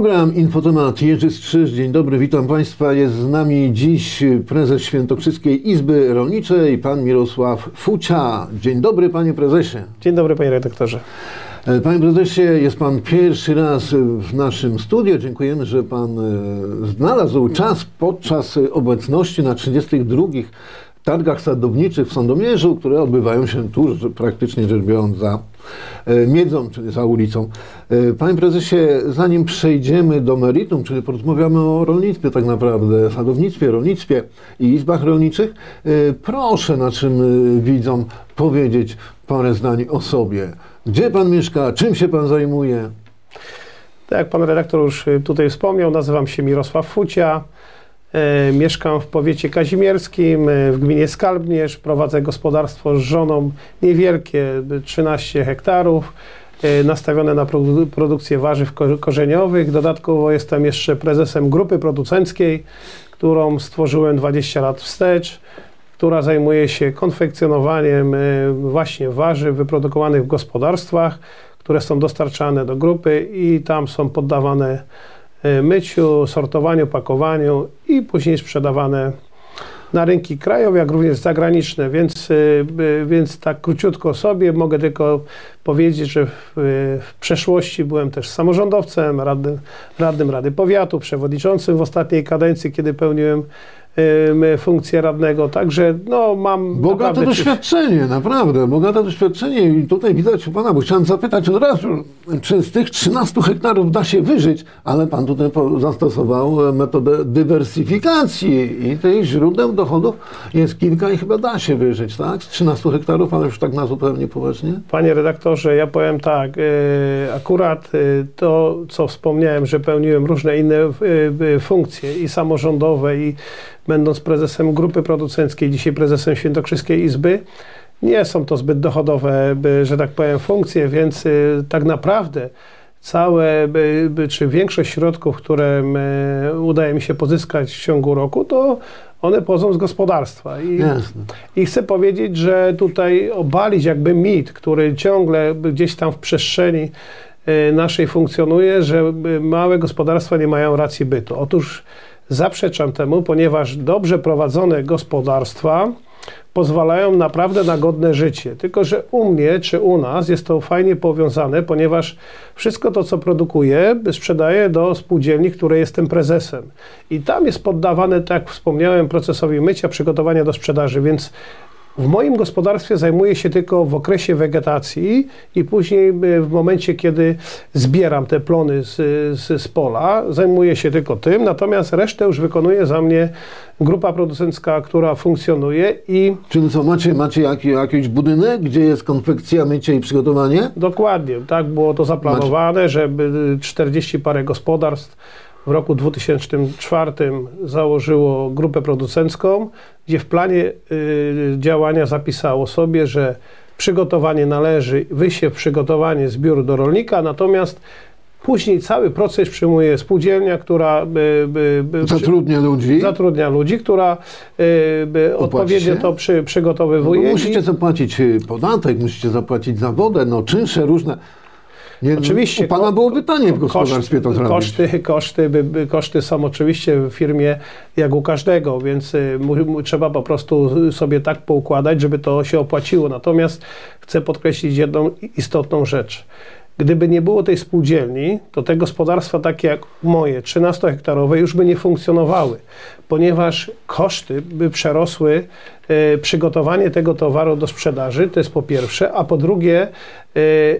Program Infotemat Jerzy Strzyż. Dzień dobry, witam Państwa. Jest z nami dziś prezes Świętokrzyskiej Izby Rolniczej, pan Mirosław Fucia. Dzień dobry, panie prezesie. Dzień dobry, panie redaktorze. E, Panie prezesie, jest pan pierwszy raz w naszym studiu. Dziękujemy, że pan e, znalazł czas podczas obecności na 32 targach sadowniczych w Sandomierzu, które odbywają się tuż, praktycznie rzecz biorąc, za Miedzą, czyli za ulicą. E, Panie prezesie, zanim przejdziemy do meritum, czyli porozmawiamy o rolnictwie tak naprawdę, sadownictwie, rolnictwie i izbach rolniczych, e, proszę naszym widzom powiedzieć parę zdań o sobie. Gdzie pan mieszka, czym się pan zajmuje? Tak jak pan redaktor już tutaj wspomniał, nazywam się Mirosław Fucia. E, mieszkam w powiecie kazimierskim, e, w gminie Skalbnierz. Prowadzę gospodarstwo z żoną niewielkie, 13 hektarów, e, nastawione na produ produkcję warzyw korzeniowych. Dodatkowo jestem jeszcze prezesem grupy producenckiej, którą stworzyłem 20 lat wstecz która zajmuje się konfekcjonowaniem właśnie warzyw wyprodukowanych w gospodarstwach, które są dostarczane do grupy i tam są poddawane myciu, sortowaniu, pakowaniu i później sprzedawane na rynki krajowe, jak również zagraniczne, więc, e, e, więc tak króciutko sobie mogę tylko powiedzieć, że w, w przeszłości byłem też samorządowcem, radnym, radnym Rady Powiatu, przewodniczącym w ostatniej kadencji, kiedy pełniłem funkcję radnego, także no mam... Bogate doświadczenie, naprawdę, bogate doświadczenie i tutaj widać u Pana, bo chciałem zapytać od razu, czy z tych 13 hektarów da się wyżyć, ale Pan tutaj zastosował e, metodę dywersyfikacji i tych źródeł dochodów jest kilka i chyba da się wyżyć, tak? Z 13 hektarów, ale już tak na zupełnie poważnie. Panie redaktorze, ja powiem tak, e, akurat e, to, co wspomniałem, że pełniłem różne inne funkcje i samorządowe i będąc prezesem grupy producenckiej, dzisiaj prezesem Świętokrzyskiej Izby, nie są to zbyt dochodowe, że tak powiem, funkcje, więc y, tak naprawdę całe, czy większość środków, które udaje mi się pozyskać w ciągu roku, to one pochodzą z gospodarstwa. I, I, chcę powiedzieć, że tutaj obalić jakby mit, który ciągle gdzieś tam w przestrzeni y, naszej funkcjonuje, że małe gospodarstwa nie mają racji bytu. Otóż Zaprzeczam temu, ponieważ dobrze prowadzone gospodarstwa pozwalają naprawdę na godne życie. Tylko, że u mnie czy u nas jest to fajnie powiązane, ponieważ wszystko to, co produkuję, sprzedaję do spółdzielni, której jestem prezesem. I tam jest poddawane, tak jak wspomniałem, procesowi mycia, przygotowania do sprzedaży, więc w moim gospodarstwie zajmuję się tylko w okresie wegetacji i później e, w momencie, kiedy zbieram te plony z, z, z, pola, zajmuję się tylko tym, natomiast resztę już wykonuje za mnie grupa producencka, która funkcjonuje i... Czyli co, macie, macie jak, jakiś budynek, gdzie jest konfekcja, mycie i przygotowanie? Dokładnie, tak było to zaplanowane, żeby 40 parę gospodarstw w roku 2004 założyło grupę producencką, gdzie w planie y, działania zapisało sobie, że przygotowanie należy, wysiew, przygotowanie zbiór do rolnika, natomiast Później cały proces przyjmuje spółdzielnia, która by, by, by, zatrudnia ludzi. Zatrudnia ludzi, która by odpowiednio to przy, przygotowywuje. No musicie zapłacić y, podatek, musicie zapłacić za wodę, no czynsze różne. Nie, oczywiście. U Pana było pytanie w gospodarstwie to zrobić. Koszty, koszty, koszty są oczywiście w firmie jak u każdego, więc y, trzeba po prostu sobie tak poukładać, żeby to się opłaciło. Natomiast chcę podkreślić jedną istotną rzecz. Gdyby nie było tej spółdzielni, to te gospodarstwa takie jak moje, 13-hektarowe, już by nie funkcjonowały, ponieważ koszty by przerosły e, przygotowanie tego towaru do sprzedaży, to jest po pierwsze, a po drugie,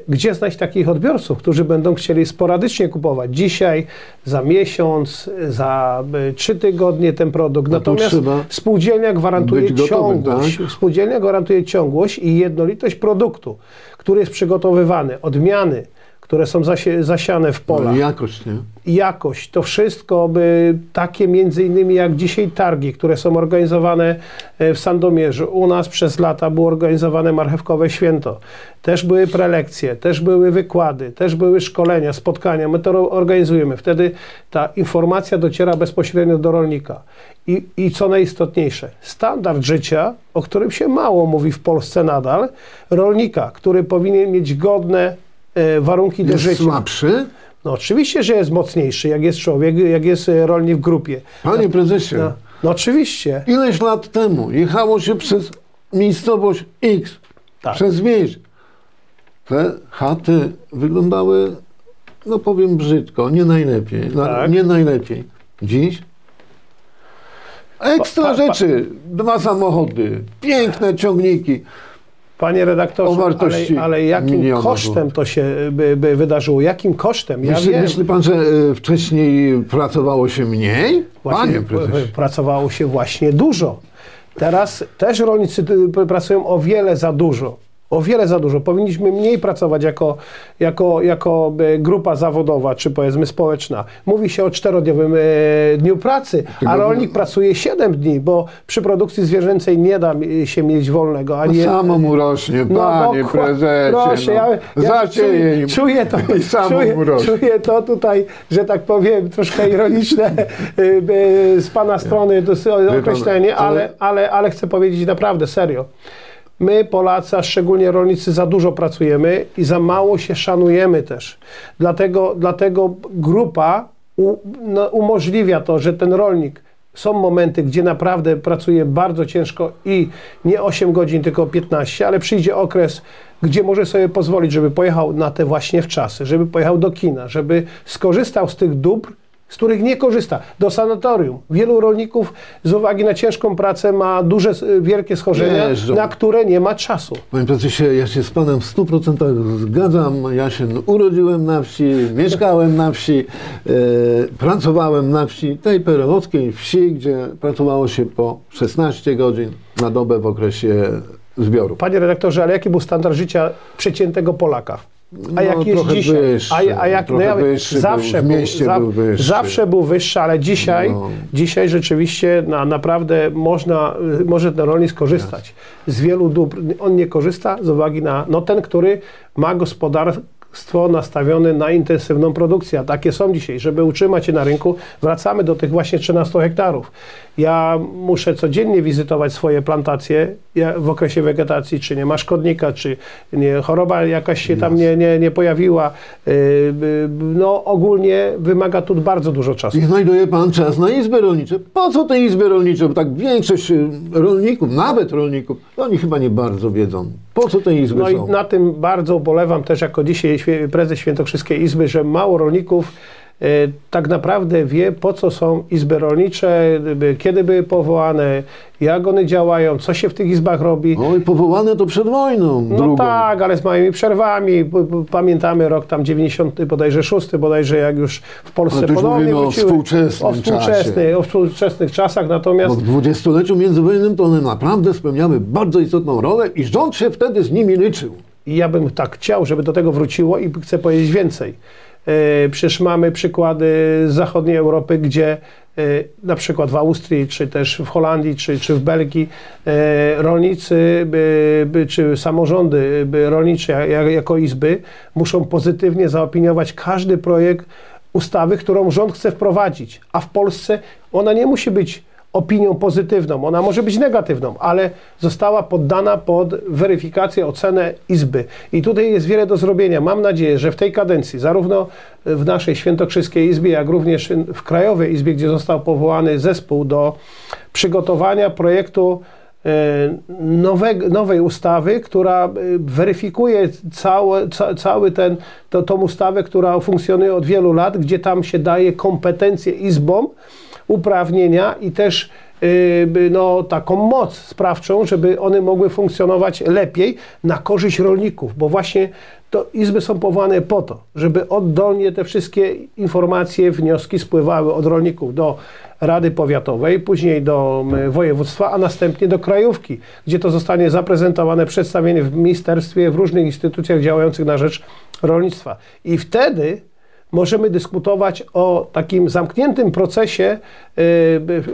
gdzie znaleźć takich odbiorców, którzy będą chcieli sporadycznie kupować dzisiaj, za miesiąc, za e, trzy tygodnie ten produkt. Natomiast spółdzielnia gwarantuje ciągłość. tak? Spółdzielnia gwarantuje ciągłość i jednolitość produktu który jest przygotowywany, odmiany, które są zasiane w polach. No, jakość, nie? Jakość. To wszystko by takie między innymi jak dzisiaj targi, które są organizowane e, w Sandomierzu. U nas przez lata było organizowane marchewkowe święto. Też były prelekcje, też były wykłady, też były szkolenia, spotkania. My to organizujemy. Wtedy ta informacja dociera bezpośrednio do rolnika. I, I co najistotniejsze, standard życia, o którym się mało mówi w Polsce nadal, rolnika, który powinien mieć godne e, warunki jest do życia. słabszy? No oczywiście, że jest mocniejszy, jak jest człowiek, jak jest e, rolnik w grupie. Panie prezesie, No, no oczywiście. ileś lat temu jechało się przez miejscowość X, Tak. przez wieś. Te chaty wyglądały, no powiem brzydko, nie najlepiej. Na, Tak. Nie najlepiej. Dziś ekstra Pa- pa- rzeczy. Dwa samochody, piękne ciągniki. Panie redaktorze, ale, ale jakim kosztem to się by, by wydarzyło? Jakim kosztem? Ja Myśli, myśli pan, że e, wcześniej pracowało się mniej? Właśnie Panie prezesie. pracowało się właśnie dużo. Teraz też rolnicy y, pracują o wiele za dużo. O wiele za dużo. Powinniśmy mniej pracować jako, jako, jako y, grupa zawodowa, czy powiedzmy społeczna. Mówi się o czterodniowym e, dniu pracy, a rolnik pracuje 7 dni, bo przy produkcji zwierzęcej nie da się mieć wolnego. Ani, No samo mu rośnie, panie chła- prezesie. Proszę, no. ja, ja czuję, czuję, to, I samo czuję, mu rośnie. czuję to tutaj, że tak powiem, troszkę ironiczne y, y, z pana strony określenie, ale, ale, ale chcę powiedzieć naprawdę serio. My, Polacy, a szczególnie rolnicy, za dużo pracujemy i za mało się szanujemy też. Dlatego, dlatego grupa u, no, umożliwia to, że ten rolnik są momenty, gdzie naprawdę pracuje bardzo ciężko i nie 8 godzin, tylko 15, ale przyjdzie okres, gdzie może sobie pozwolić, żeby pojechał na te właśnie wczasy, żeby pojechał do kina, żeby skorzystał z tych dóbr, z których nie korzysta, do sanatorium. Wielu rolników z uwagi na ciężką pracę ma duże, wielkie schorzenia, Jeżdżą. na które nie ma czasu. Panie prezesie, ja się z panem w 100% zgadzam. Ja się urodziłem na wsi, mieszkałem na wsi, e, pracowałem na wsi, tej perelowskiej wsi, gdzie pracowało się po 16 godzin na dobę w okresie zbioru. Panie redaktorze, ale jaki był standard życia przeciętego Polaka? A No, jak jest trochę dzisiaj? wyższy, a, a jak trochę ja- był, zawsze w mieście był, był wyższy. Zawsze był wyższy, ale dzisiaj, No. dzisiaj rzeczywiście na, naprawdę można, może ten rolnik skorzystać z wielu dóbr. On nie korzysta z uwagi na no, ten, który ma gospodarstwo nastawione na intensywną produkcję. A takie są dzisiaj. Żeby utrzymać się na rynku, wracamy do tych właśnie 13 hektarów. Ja muszę codziennie wizytować swoje plantacje w okresie wegetacji, czy nie ma szkodnika, czy nie, choroba jakaś się tam nie, nie, nie pojawiła. Yy, yy, No ogólnie wymaga tu bardzo dużo czasu. I znajduje pan czas na izby rolnicze. Po co te izby rolnicze? Bo tak większość y, rolników, nawet rolników, oni chyba nie bardzo wiedzą. Po co te izby No i są? na tym bardzo ubolewam też jako dzisiaj prezes Świętokrzyskiej Izby, że mało rolników tak naprawdę wie, po co są izby rolnicze, kiedy były powołane, jak one działają, co się w tych izbach robi. Oj, powołane to przed wojną No drugą. tak, ale z małymi przerwami. Pamiętamy rok tam 90, bodajże 6, bodajże jak już w Polsce już ponownie o współczesnym o, o współczesnych czasach, natomiast Bo w dwudziestoleciu międzywojennym to one naprawdę spełniały bardzo istotną rolę i rząd się wtedy z nimi liczył. I ja bym tak chciał, żeby do tego wróciło i chcę powiedzieć więcej. E, Przecież mamy przykłady z zachodniej Europy, gdzie e, na przykład w Austrii, czy też w Holandii, czy, czy w Belgii e, rolnicy czy samorządy rolnicze jak, jako izby muszą pozytywnie zaopiniować każdy projekt ustawy, którą rząd chce wprowadzić. A w Polsce ona nie musi być opinią pozytywną, ona może być negatywną, ale została poddana pod weryfikację, ocenę Izby. I tutaj jest wiele do zrobienia. Mam nadzieję, że w tej kadencji, zarówno w naszej Świętokrzyskiej Izbie, jak również w Krajowej Izbie, gdzie został powołany zespół do przygotowania projektu e, nowe, nowej ustawy, która e, weryfikuje całe, ca, cały ten, to, tą ustawę, która funkcjonuje od wielu lat, gdzie tam się daje kompetencje izbom, uprawnienia i też y, no, taką moc sprawczą, żeby one mogły funkcjonować lepiej na korzyść rolników, bo właśnie to izby są powołane po to, żeby oddolnie te wszystkie informacje, wnioski spływały od rolników do Rady Powiatowej, później do województwa, a następnie do krajówki, gdzie to zostanie zaprezentowane, przedstawienie w ministerstwie, w różnych instytucjach działających na rzecz rolnictwa. I wtedy możemy dyskutować o takim zamkniętym procesie y,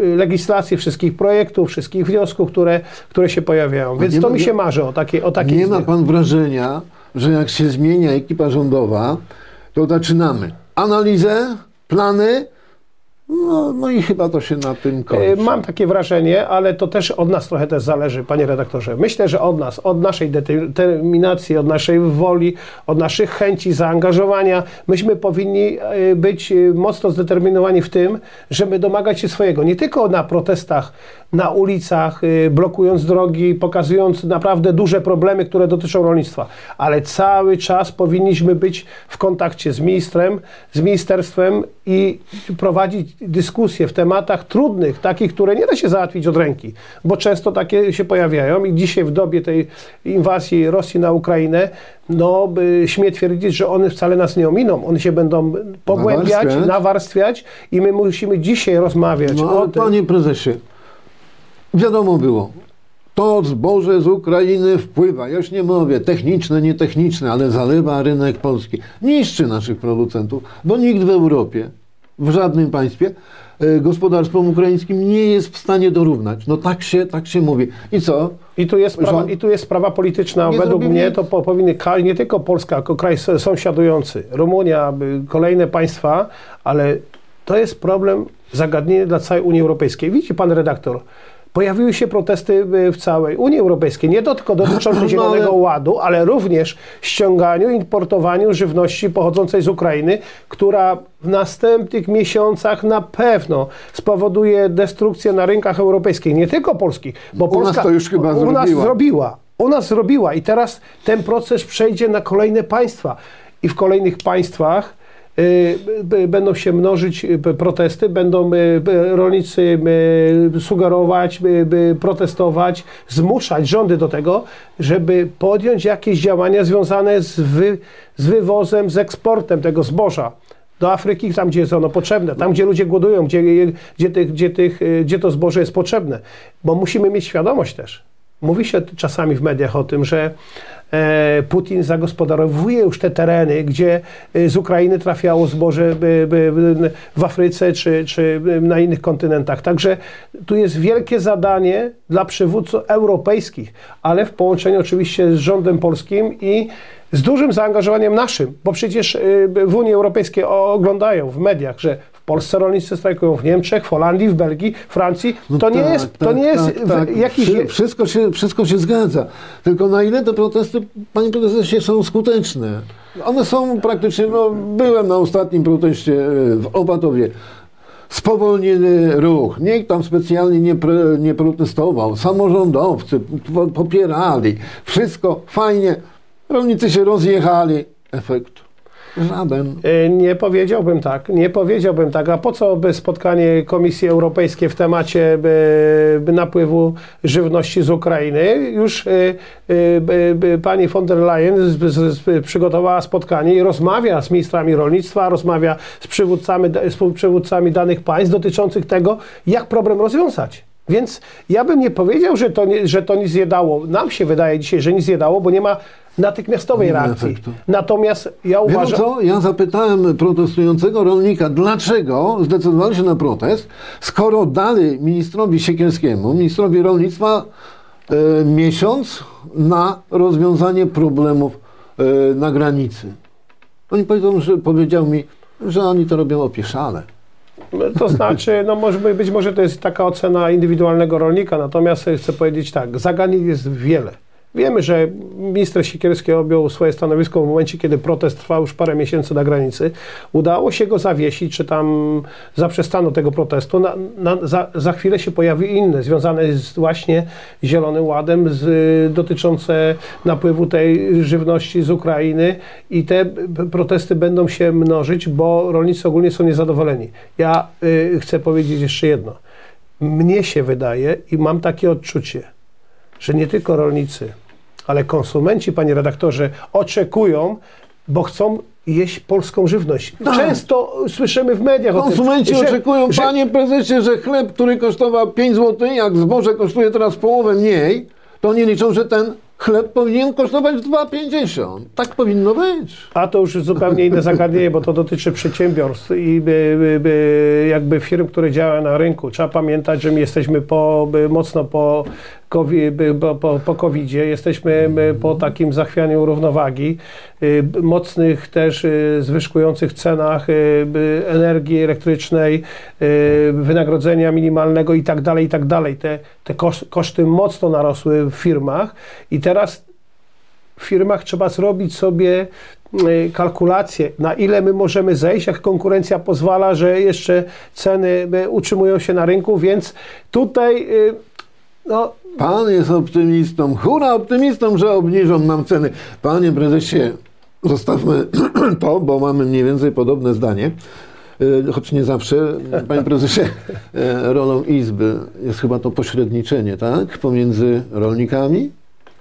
y, legislacji wszystkich projektów, wszystkich wniosków, które, które się pojawiają. Więc to mi się marzy o takiej, o takiej Nie ma pan wrażenia, że jak się zmienia ekipa rządowa, to zaczynamy analizę, plany No, no i chyba to się na tym E, kończy. Mam takie wrażenie, ale to też od nas trochę też zależy, panie redaktorze. Myślę, że od nas, od naszej determinacji, od naszej woli, od naszych chęci, zaangażowania, myśmy powinni e, być e, mocno zdeterminowani w tym, żeby domagać się swojego. Nie tylko na protestach, na ulicach, e, blokując drogi, pokazując naprawdę duże problemy, które dotyczą rolnictwa, ale cały czas powinniśmy być w kontakcie z ministrem, z ministerstwem i prowadzić dyskusje w tematach trudnych, takich, które nie da się załatwić od ręki, bo często takie się pojawiają i dzisiaj w dobie tej inwazji Rosji na Ukrainę, no by śmie twierdzić, że one wcale nas nie ominą. One się będą pogłębiać, Nawarstwiać. nawarstwiać i my musimy dzisiaj rozmawiać No, o tym. panie prezesie, wiadomo było, to zboże z Ukrainy wpływa, ja już nie mówię techniczne, nietechniczne, ale zalewa rynek polski. Niszczy naszych producentów, bo nikt w Europie, w żadnym państwie e, gospodarstwom ukraińskim nie jest w stanie dorównać. No tak się, tak się mówi. I co? I tu jest sprawa, Rząd- i tu jest sprawa polityczna. Nie Według mnie nic. to po, powinny nie tylko Polska, jako kraj sąsiadujący, Rumunia, by- kolejne państwa, ale to jest problem, zagadnienie dla całej Unii Europejskiej. Widzi pan redaktor, pojawiły się protesty y, w całej Unii Europejskiej, nie tylko dotyczące No, Zielonego Ładu, ale również ściąganiu, importowaniu żywności pochodzącej z Ukrainy, która w następnych miesiącach na pewno spowoduje destrukcję na rynkach europejskich, nie tylko polskich, bo U nas Polska to już chyba u nas zrobiła. U nas zrobiła. I teraz ten proces przejdzie na kolejne państwa. I w kolejnych państwach będą się mnożyć y, protesty, będą y, rolnicy y, sugerować, protestować, zmuszać rządy do tego, żeby podjąć jakieś działania związane z, wy, z wywozem, z eksportem tego zboża do Afryki, tam gdzie jest ono potrzebne, tam gdzie ludzie głodują, gdzie, gdzie, tych, gdzie, tych, y, gdzie to zboże jest potrzebne. Bo musimy mieć świadomość też. Mówi się czasami w mediach o tym, że e, Putin zagospodarowuje już te tereny, gdzie y, z Ukrainy trafiało zboże by, w Afryce czy, czy na innych kontynentach. Także tu jest wielkie zadanie dla przywódców europejskich, ale w połączeniu oczywiście z rządem polskim i z dużym zaangażowaniem naszym, bo przecież w Unii Europejskiej oglądają w mediach, że Polsce rolnicy strajkują, w Niemczech, w Holandii, w Belgii, Francji. No to nie tak, jest, to tak, nie jest tak, w- tak. jakiś... Wszy- Wszystko się, wszystko się zgadza. Tylko na ile te protesty, panie prezesie, są skuteczne? One są praktycznie, no, byłem na ostatnim proteście e, w Opatowie. Spowolniony ruch. Nikt tam specjalnie nie, pre, nie protestował. Samorządowcy po- popierali. Wszystko fajnie. Rolnicy się rozjechali. Efekt żaden. Y, Nie powiedziałbym tak, nie powiedziałbym tak. A po co by spotkanie Komisji Europejskiej w temacie by, by napływu żywności z Ukrainy? Już y, by, pani von der Leyen z, z, przygotowała spotkanie i rozmawia z ministrami rolnictwa, rozmawia z przywódcami, z przywódcami danych państw dotyczących tego, jak problem rozwiązać. Więc ja bym nie powiedział, że to, nie, że to nic nie dało. Nam się wydaje dzisiaj, że nic nie dało, bo nie ma natychmiastowej Nie reakcji. efektu. Natomiast ja uważam... co? Ja zapytałem protestującego rolnika, dlaczego zdecydowali się na protest, skoro dali ministrowi Siekierskiemu, ministrowi rolnictwa, e, miesiąc na rozwiązanie problemów e, na granicy. Oni powiedzą, że powiedział mi, że oni to robią opieszale. To znaczy, no może być- być może to jest taka ocena indywidualnego rolnika, natomiast chcę powiedzieć tak, zagadnień jest wiele. Wiemy, że minister Siekierski objął swoje stanowisko w momencie, kiedy protest trwał już parę miesięcy na granicy. Udało się go zawiesić, czy tam zaprzestano tego protestu. Na, na, za, za chwilę się pojawi inne, związane z właśnie Zielonym Ładem, z, dotyczące napływu tej żywności z Ukrainy i te protesty będą się mnożyć, bo rolnicy ogólnie są niezadowoleni. Ja y, chcę powiedzieć jeszcze jedno. Mnie się wydaje i mam takie odczucie, że nie tylko rolnicy, ale konsumenci, panie redaktorze, oczekują, bo chcą jeść polską żywność. Tak. Często słyszymy w mediach Konsumenci o tym, że, oczekują, że, panie prezesie, że chleb, który kosztował 5 zł, jak zboże kosztuje teraz połowę mniej, to oni liczą, że ten chleb powinien kosztować 2,50. Tak powinno być. A to już zupełnie inne zagadnienie, bo to dotyczy przedsiębiorstw i by, by, by jakby firm, które działają na rynku. Trzeba pamiętać, że my jesteśmy po, mocno po po, COVID-zie, jesteśmy po takim zachwianiu równowagi, mocnych też zwyżkujących cenach energii elektrycznej, wynagrodzenia minimalnego i tak dalej, i tak dalej. Te, te koszty mocno narosły w firmach i teraz w firmach trzeba zrobić sobie Y, kalkulacje, na ile my możemy zejść, jak konkurencja pozwala, że jeszcze ceny y, utrzymują się na rynku, więc tutaj y, no, Pan jest optymistą, hura optymistą, że obniżą nam ceny. Panie prezesie, zostawmy to, bo mamy mniej więcej podobne zdanie. Choć nie zawsze, panie prezesie, rolą Izby jest chyba to pośredniczenie, tak? Pomiędzy rolnikami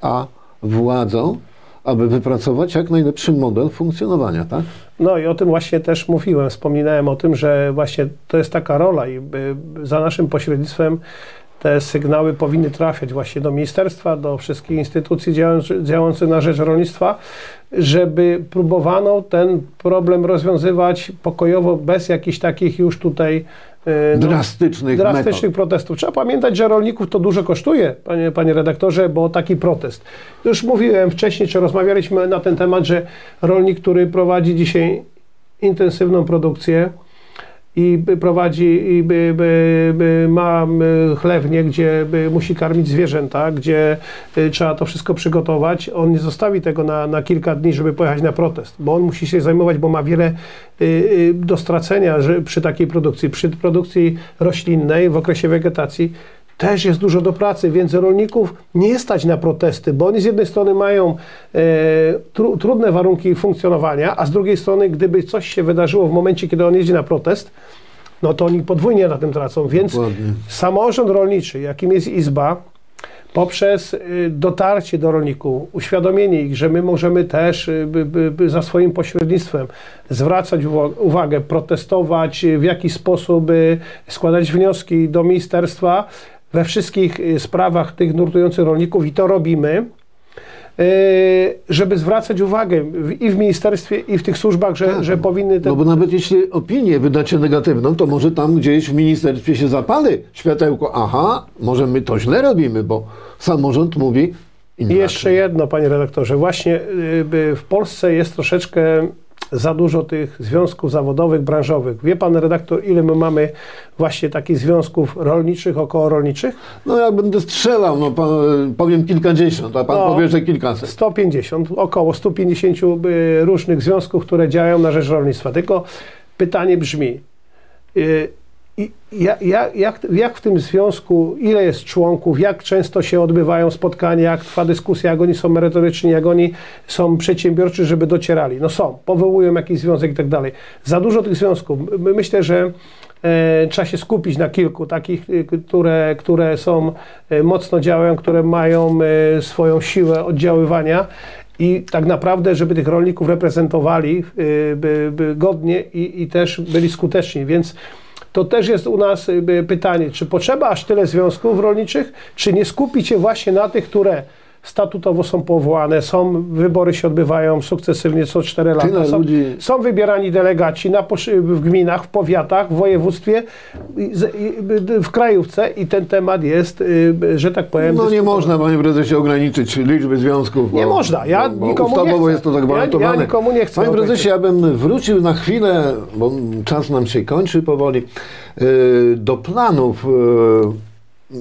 a władzą aby wypracować jak najlepszy model funkcjonowania, tak? No i o tym właśnie też mówiłem, wspominałem o tym, że właśnie to jest taka rola i za naszym pośrednictwem te sygnały powinny trafiać właśnie do ministerstwa, do wszystkich instytucji działających na rzecz rolnictwa, żeby próbowano ten problem rozwiązywać pokojowo, bez jakichś takich już tutaj E, no, drastycznych, drastycznych metod. protestów. Trzeba pamiętać, że rolników to dużo kosztuje, panie, panie redaktorze, bo taki protest. Już mówiłem wcześniej, czy rozmawialiśmy na ten temat, że rolnik, który prowadzi dzisiaj intensywną produkcję, i prowadzi, i by, by, by ma chlewnię, gdzie musi karmić zwierzęta, gdzie y, trzeba to wszystko przygotować. On nie zostawi tego na, na kilka dni, żeby pojechać na protest, bo on musi się zajmować, bo ma wiele y, y, do stracenia przy takiej produkcji. Przy produkcji roślinnej w okresie wegetacji też jest dużo do pracy, więc rolników nie stać na protesty, bo oni z jednej strony mają e, tru, trudne warunki funkcjonowania, a z drugiej strony, gdyby coś się wydarzyło w momencie, kiedy on jedzie na protest, no to oni podwójnie na tym tracą. Więc Dokładnie. samorząd rolniczy, jakim jest Izba, poprzez y, dotarcie do rolników, uświadomienie ich, że my możemy też y, by, by, by za swoim pośrednictwem zwracać uwagę, protestować, w jaki sposób składać wnioski do ministerstwa, we wszystkich y, sprawach tych nurtujących rolników i to robimy, y, żeby zwracać uwagę i w ministerstwie, i w tych służbach, że, tak. że powinny... Ten... No bo nawet jeśli opinię wydacie negatywną, to może tam gdzieś w ministerstwie się zapali światełko. Aha, może my to źle robimy, bo samorząd mówi inaczej. I jeszcze jedno, panie redaktorze. Właśnie y, w Polsce jest troszeczkę za dużo tych związków zawodowych, branżowych. Wie pan redaktor, ile my mamy właśnie takich związków rolniczych, około rolniczych? No jak będę strzelał, no pan, powiem kilkadziesiąt, a pan no, powie, że kilkaset. 150, około 150 y, różnych związków, które działają na rzecz rolnictwa. Tylko pytanie brzmi, y, jak, jak, jak w tym związku, ile jest członków, jak często się odbywają spotkania, jak trwa dyskusja, jak oni są merytoryczni, jak oni są przedsiębiorczy, żeby docierali. No są, powołują jakiś związek i tak dalej. Za dużo tych związków. Myślę, że e, trzeba się skupić na kilku takich, e, które, które są, e, mocno działają, które mają e, swoją siłę oddziaływania i tak naprawdę, żeby tych rolników reprezentowali e, godnie i, i też byli skuteczni. Więc to też jest u nas y, pytanie, czy potrzeba aż tyle związków rolniczych, czy nie skupić się właśnie na tych, które statutowo są powołane, są, wybory się odbywają sukcesywnie co 4 lata. Są, ludzi... są wybierani delegaci na, w gminach, w powiatach, w województwie, w krajówce i ten temat jest, y, że tak powiem... No nie można, panie prezesie, ograniczyć liczby związków. Bo, nie można, ja bo, bo nikomu nie chcę. jest to zagwarantowane. Ja, ja nikomu nie chcę. Panie prezesie, ja bym wrócił na chwilę, bo czas nam się kończy powoli, y, do planów y,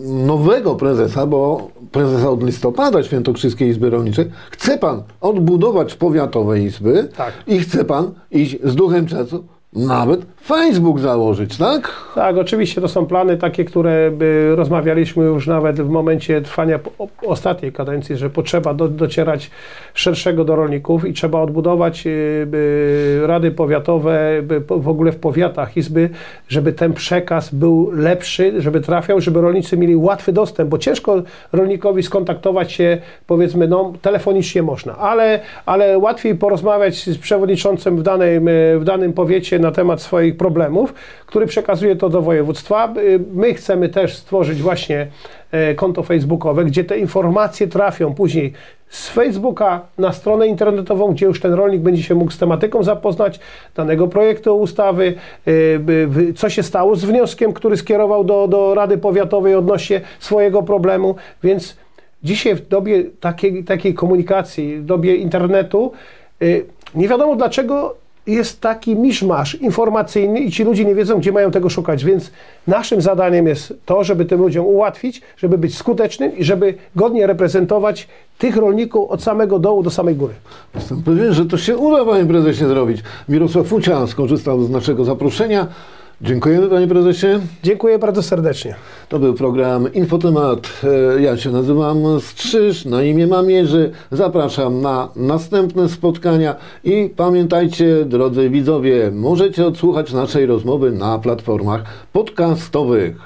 nowego prezesa, bo prezesa od listopada Świętokrzyskiej Izby Rolniczej, chce pan odbudować powiatowe izby tak. i chce pan iść z duchem czasu nawet Facebook założyć, tak? Tak, oczywiście to są plany takie, które rozmawialiśmy już nawet w momencie trwania ostatniej kadencji, że potrzeba do, docierać szerszego do rolników i trzeba odbudować y, rady powiatowe, w ogóle w powiatach izby, żeby ten przekaz był lepszy, żeby trafiał, żeby rolnicy mieli łatwy dostęp, bo ciężko rolnikowi skontaktować się, powiedzmy, no telefonicznie można, ale, ale łatwiej porozmawiać z przewodniczącym w danym, w danym powiecie na temat swoich problemów, który przekazuje to do województwa. My chcemy też stworzyć właśnie e, konto facebookowe, gdzie te informacje trafią później z Facebooka na stronę internetową, gdzie już ten rolnik będzie się mógł z tematyką zapoznać danego projektu ustawy, y, co się stało z wnioskiem, który skierował do, do Rady Powiatowej odnośnie swojego problemu, więc dzisiaj w dobie takiej, takiej komunikacji, w dobie internetu, y, nie wiadomo dlaczego jest taki miszmasz informacyjny i ci ludzie nie wiedzą, gdzie mają tego szukać. Więc naszym zadaniem jest to, żeby tym ludziom ułatwić, żeby być skutecznym i żeby godnie reprezentować tych rolników od samego dołu do samej góry. Jestem pewien, że to się uda, panie prezesie, zrobić. Mirosław Fucia skorzystał z naszego zaproszenia. Dziękujemy panie prezesie. Dziękuję bardzo serdecznie. To był program Infotemat. E, ja się nazywam Strzyż, na imię mam Jerzy. Zapraszam na następne spotkania i pamiętajcie, drodzy widzowie, możecie odsłuchać naszej rozmowy na platformach podcastowych.